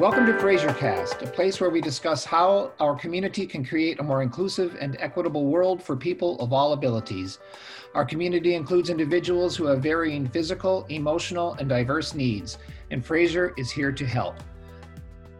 Welcome to FraserCast, a place where we discuss how our community can create a more inclusive and equitable world for people of all abilities. Our community includes individuals who have varying physical, emotional, and diverse needs, and Fraser is here to help.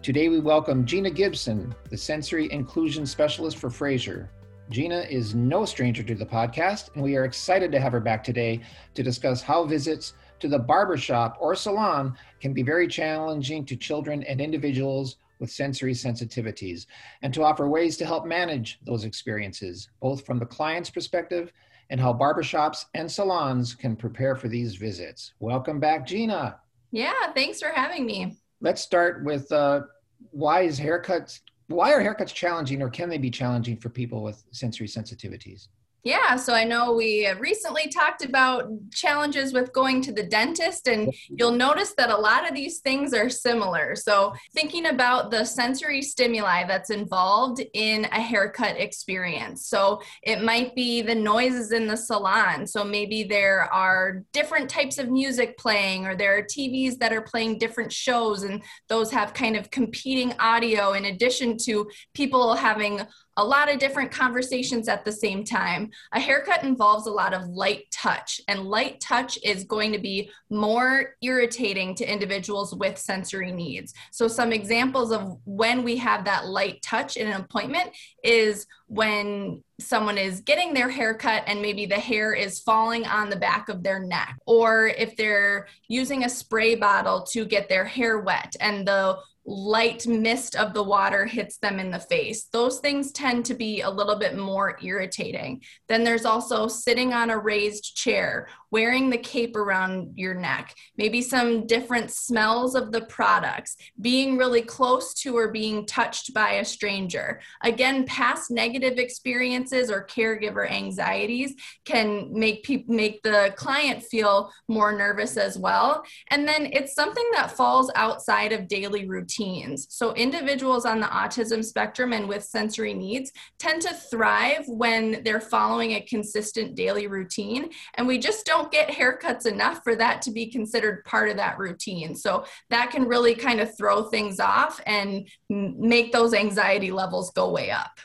Today we welcome Gina Gibson, the Sensory Inclusion Specialist for Fraser. Gina is no stranger to the podcast, and we are excited to have her back today to discuss how visits to the barbershop or salon can be very challenging to children and individuals with sensory sensitivities, and to offer ways to help manage those experiences, both from the client's perspective and how barbershops and salons can prepare for these visits. Welcome back, Gina. Yeah, thanks for having me. Let's start with uh, why is haircuts why are haircuts challenging or can they be challenging for people with sensory sensitivities? Yeah, so I know we recently talked about challenges with going to the dentist, and you'll notice that a lot of these things are similar. So, thinking about the sensory stimuli that's involved in a haircut experience. So, it might be the noises in the salon. So, maybe there are different types of music playing, or there are TVs that are playing different shows, and those have kind of competing audio in addition to people having a lot of different conversations at the same time. A haircut involves a lot of light touch, and light touch is going to be more irritating to individuals with sensory needs. So, some examples of when we have that light touch in an appointment is when someone is getting their haircut and maybe the hair is falling on the back of their neck, or if they're using a spray bottle to get their hair wet and the light mist of the water hits them in the face. Those things tend to be a little bit more irritating. Then there's also sitting on a raised chair wearing the cape around your neck, maybe some different smells of the products, being really close to or being touched by a stranger. Again, past negative experiences or caregiver anxieties can make people make the client feel more nervous as well. And then it's something that falls outside of daily routines. So individuals on the autism spectrum and with sensory needs tend to thrive when they're following a consistent daily routine and we just don't get haircuts enough for that to be considered part of that routine. So that can really kind of throw things off and make those anxiety levels go way up.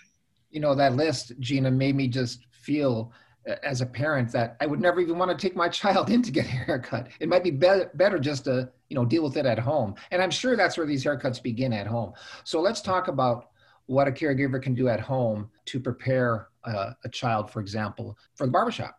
You know, that list, Gina, made me just feel as a parent that I would never even want to take my child in to get a haircut. It might be, be- better just to, you know, deal with it at home. And I'm sure that's where these haircuts begin at home. So let's talk about what a caregiver can do at home to prepare uh, a child, for example, for the barbershop.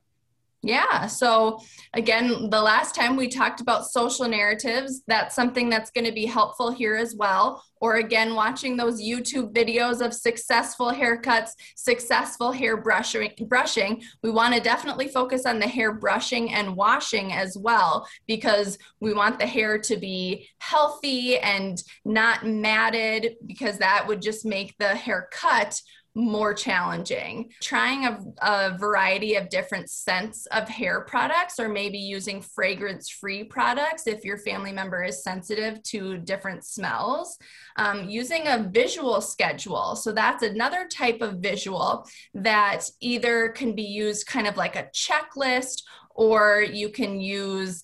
Yeah. So, again, the last time we talked about social narratives, that's something that's going to be helpful here as well. Or, again, watching those YouTube videos of successful haircuts, successful hair brushing, brushing. We want to definitely focus on the hair brushing and washing as well, because we want the hair to be healthy and not matted, because that would just make the haircut more challenging. Trying a, a, variety of different scents of hair products, or maybe using fragrance free products if your family member is sensitive to different smells. Um, using a visual schedule. So, that's another type of visual that either can be used kind of like a checklist or you can use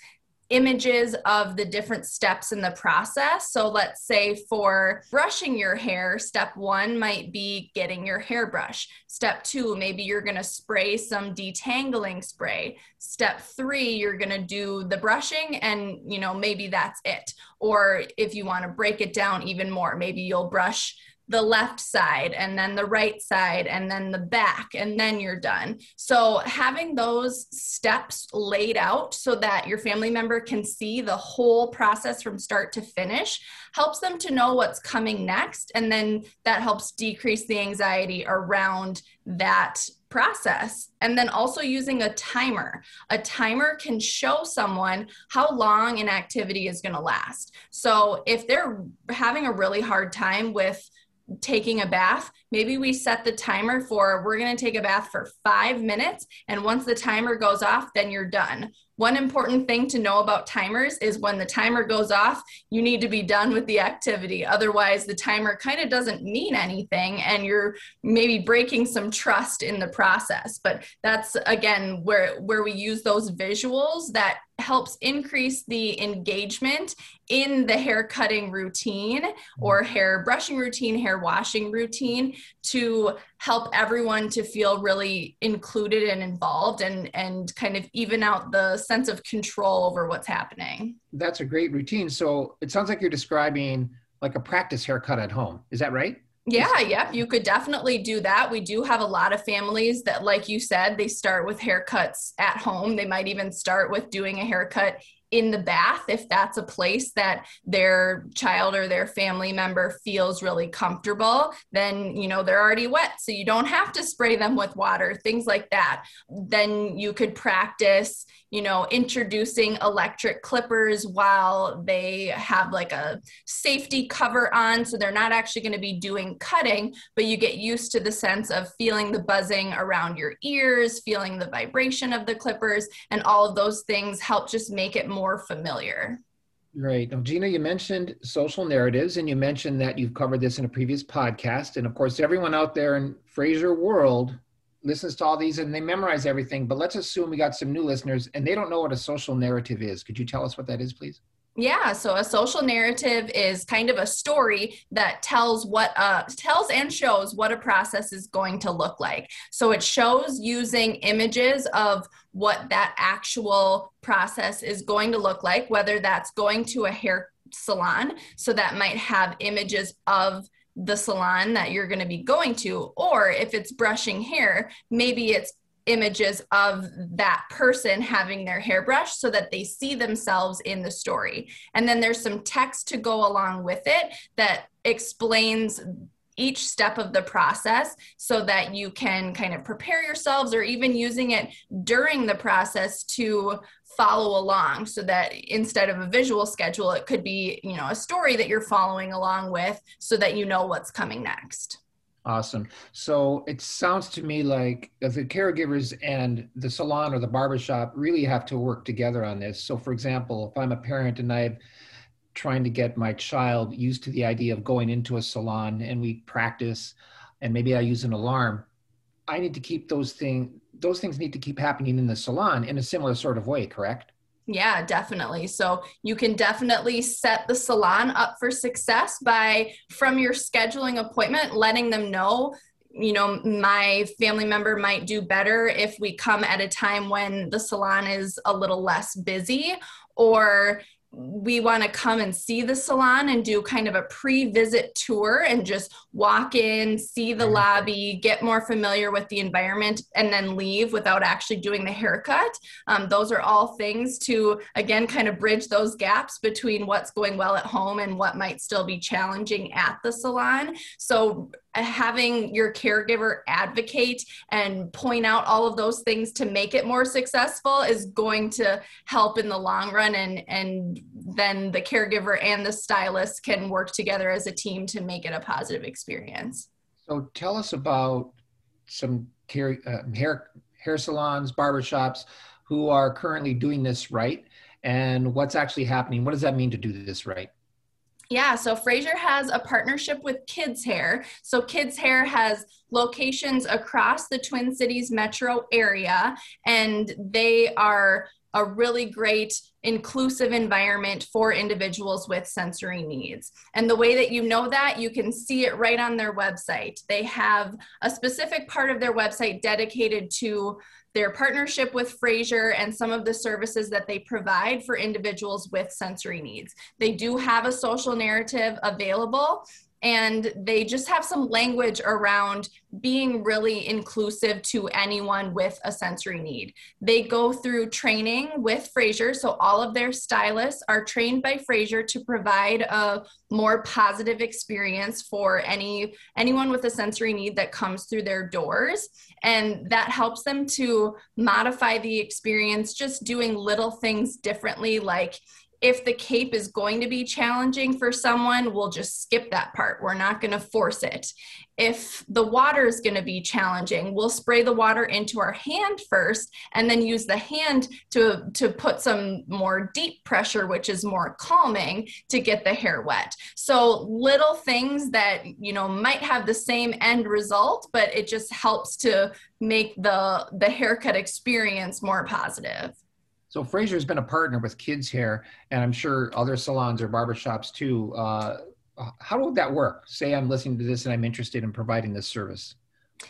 images of the different steps in the process. So let's say for brushing your hair, step one might be getting your hairbrush. Step two, maybe you're going to spray some detangling spray. Step three, you're going to do the brushing and, you know, maybe that's it. Or if you want to break it down even more, maybe you'll brush the left side and then the right side and then the back and then you're done. So having those steps laid out so that your family member can see the whole process from start to finish helps them to know what's coming next and then that helps decrease the anxiety around that process. And then also using a timer. A timer can show someone how long an activity is going to last. So if they're having a really hard time with taking a bath, maybe we set the timer for we're going to take a bath for five minutes. And once the timer goes off, then you're done. One important thing to know about timers is when the timer goes off, you need to be done with the activity. Otherwise, the timer kind of doesn't mean anything and you're maybe breaking some trust in the process. But that's again where where we use those visuals that helps increase the engagement in the hair cutting routine or mm-hmm. hair brushing routine, hair washing routine to help everyone to feel really included and involved and and kind of even out the sense of control over what's happening. That's a great routine. So it sounds like you're describing like a practice haircut at home. Is that right? Yeah, yep. You could definitely do that. We do have a lot of families that, like you said, they start with haircuts at home. They might even start with doing a haircut in the bath if that's a place that their child or their family member feels really comfortable then you know they're already wet. So you don't have to spray them with water things like that. Then you could practice you know introducing electric clippers while they have like a safety cover on. So they're not actually going to be doing cutting but you get used to the sense of feeling the buzzing around your ears feeling the vibration of the clippers and all of those things help just make it more more familiar. Right. Now, Gina, you mentioned social narratives and you mentioned that you've covered this in a previous podcast. And of course, everyone out there in Fraser world listens to all these and they memorize everything. But let's assume we got some new listeners and they don't know what a social narrative is. Could you tell us what that is, please? Yeah, so a social narrative is kind of a story that tells what uh tells and shows what a process is going to look like. So it shows using images of what that actual process is going to look like, whether that's going to a hair salon, so that might have images of the salon that you're going to be going to or if it's brushing hair maybe it's images of that person having their hair brushed so that they see themselves in the story. And then there's some text to go along with it that explains each step of the process so that you can kind of prepare yourselves or even using it during the process to follow along so that instead of a visual schedule it could be you know a story that you're following along with so that you know what's coming next Awesome. So it sounds to me like the caregivers and the salon or the barbershop really have to work together on this. So, for example, if I'm a parent and I'm trying to get my child used to the idea of going into a salon and we practice and maybe I use an alarm, I need to keep those things, those things need to keep happening in the salon in a similar sort of way, correct? Yeah, definitely. So you can definitely set the salon up for success by from your scheduling appointment, letting them know you know, my family member might do better if we come at a time when the salon is a little less busy, or we want to come and see the salon and do kind of a pre-visit tour and just walk in see the lobby get more familiar with the environment and then leave without actually doing the haircut. Um, those are all things to again kind of bridge those gaps between what's going well at home and what might still be challenging at the salon. So having your caregiver advocate and point out all of those things to make it more successful is going to help in the long run and and then the caregiver and the stylist can work together as a team to make it a positive experience. So tell us about some care, uh, hair hair salons barbershops who are currently doing this right and what's actually happening. What does that mean to do this right yeah, so Fraser has a partnership with Kids Hair. So Kids Hair has locations across the Twin Cities metro area, and they are a really great inclusive environment for individuals with sensory needs. And the way that you know that, you can see it right on their website. They have a specific part of their website dedicated to their partnership with Fraser and some of the services that they provide for individuals with sensory needs. They do have a social narrative available and they just have some language around being really inclusive to anyone with a sensory need. They go through training with Fraser, so all of their stylists are trained by Fraser to provide a more positive experience for any anyone with a sensory need that comes through their doors, and that helps them to modify the experience just doing little things differently like if the cape is going to be challenging for someone, we'll just skip that part. We're not going to force it. If the water is going to be challenging, we'll spray the water into our hand first and then use the hand to, to put some more deep pressure, which is more calming to get the hair wet. So little things that, you know, might have the same end result, but it just helps to make the, the haircut experience more positive. So Fraser has been a partner with Kids Hair, and I'm sure other salons or barbershops too. Uh, how would that work? Say I'm listening to this and I'm interested in providing this service.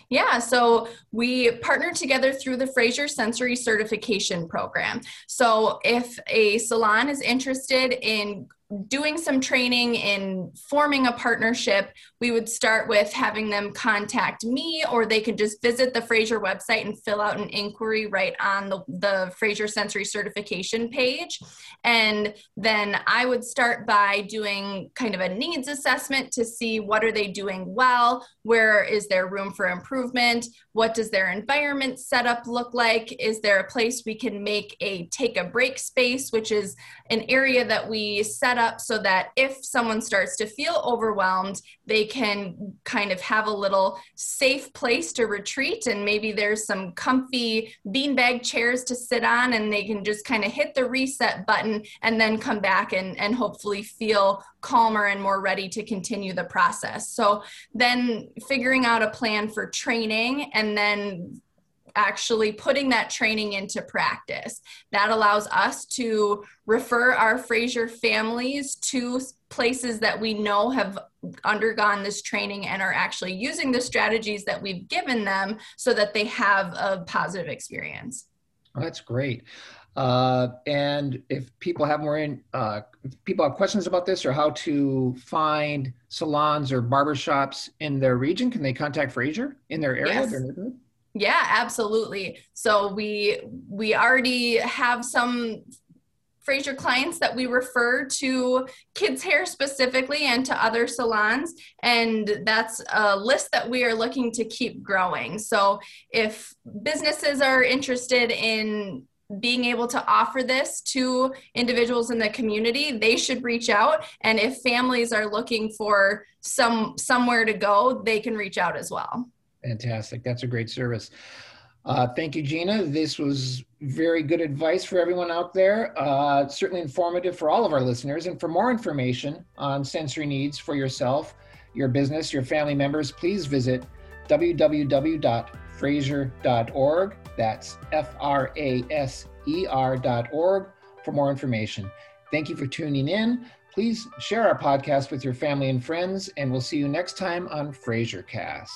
Yeah, so we partner together through the Fraser Sensory Certification Program. So if a salon is interested in doing some training in forming a partnership, we would start with having them contact me, or they could just visit the Fraser website and fill out an inquiry right on the, the Fraser Sensory Certification page. And then I would start by doing kind of a needs assessment to see what are they doing well, where is there room for improvement, what does their environment setup look like, is there a place we can make a take a break space, which is an area that we set up so that if someone starts to feel overwhelmed, they can kind of have a little safe place to retreat. And maybe there's some comfy beanbag chairs to sit on, and they can just kind of hit the reset button and then come back and, and hopefully feel calmer and more ready to continue the process. So then figuring out a plan for training and then actually putting that training into practice. That allows us to refer our Fraser families to places that we know have undergone this training and are actually using the strategies that we've given them so that they have a positive experience. Oh, that's great. Uh, and if people have more in, uh, people have questions about this or how to find salons or barbershops in their region, can they contact Fraser in their area, yes. their neighborhood? Yeah, absolutely. So we we already have some Fraser clients that we refer to kids hair specifically and to other salons and that's a list that we are looking to keep growing. So if businesses are interested in being able to offer this to individuals in the community they should reach out and if families are looking for some somewhere to go they can reach out as well Fantastic. That's a great service. Uh, thank you, Gina. This was very good advice for everyone out there. Uh, certainly informative for all of our listeners. And for more information on sensory needs for yourself, your business, your family members, please visit www.fraser.org. That's F R A S E R.org for more information. Thank you for tuning in. Please share our podcast with your family and friends, and we'll see you next time on FraserCast.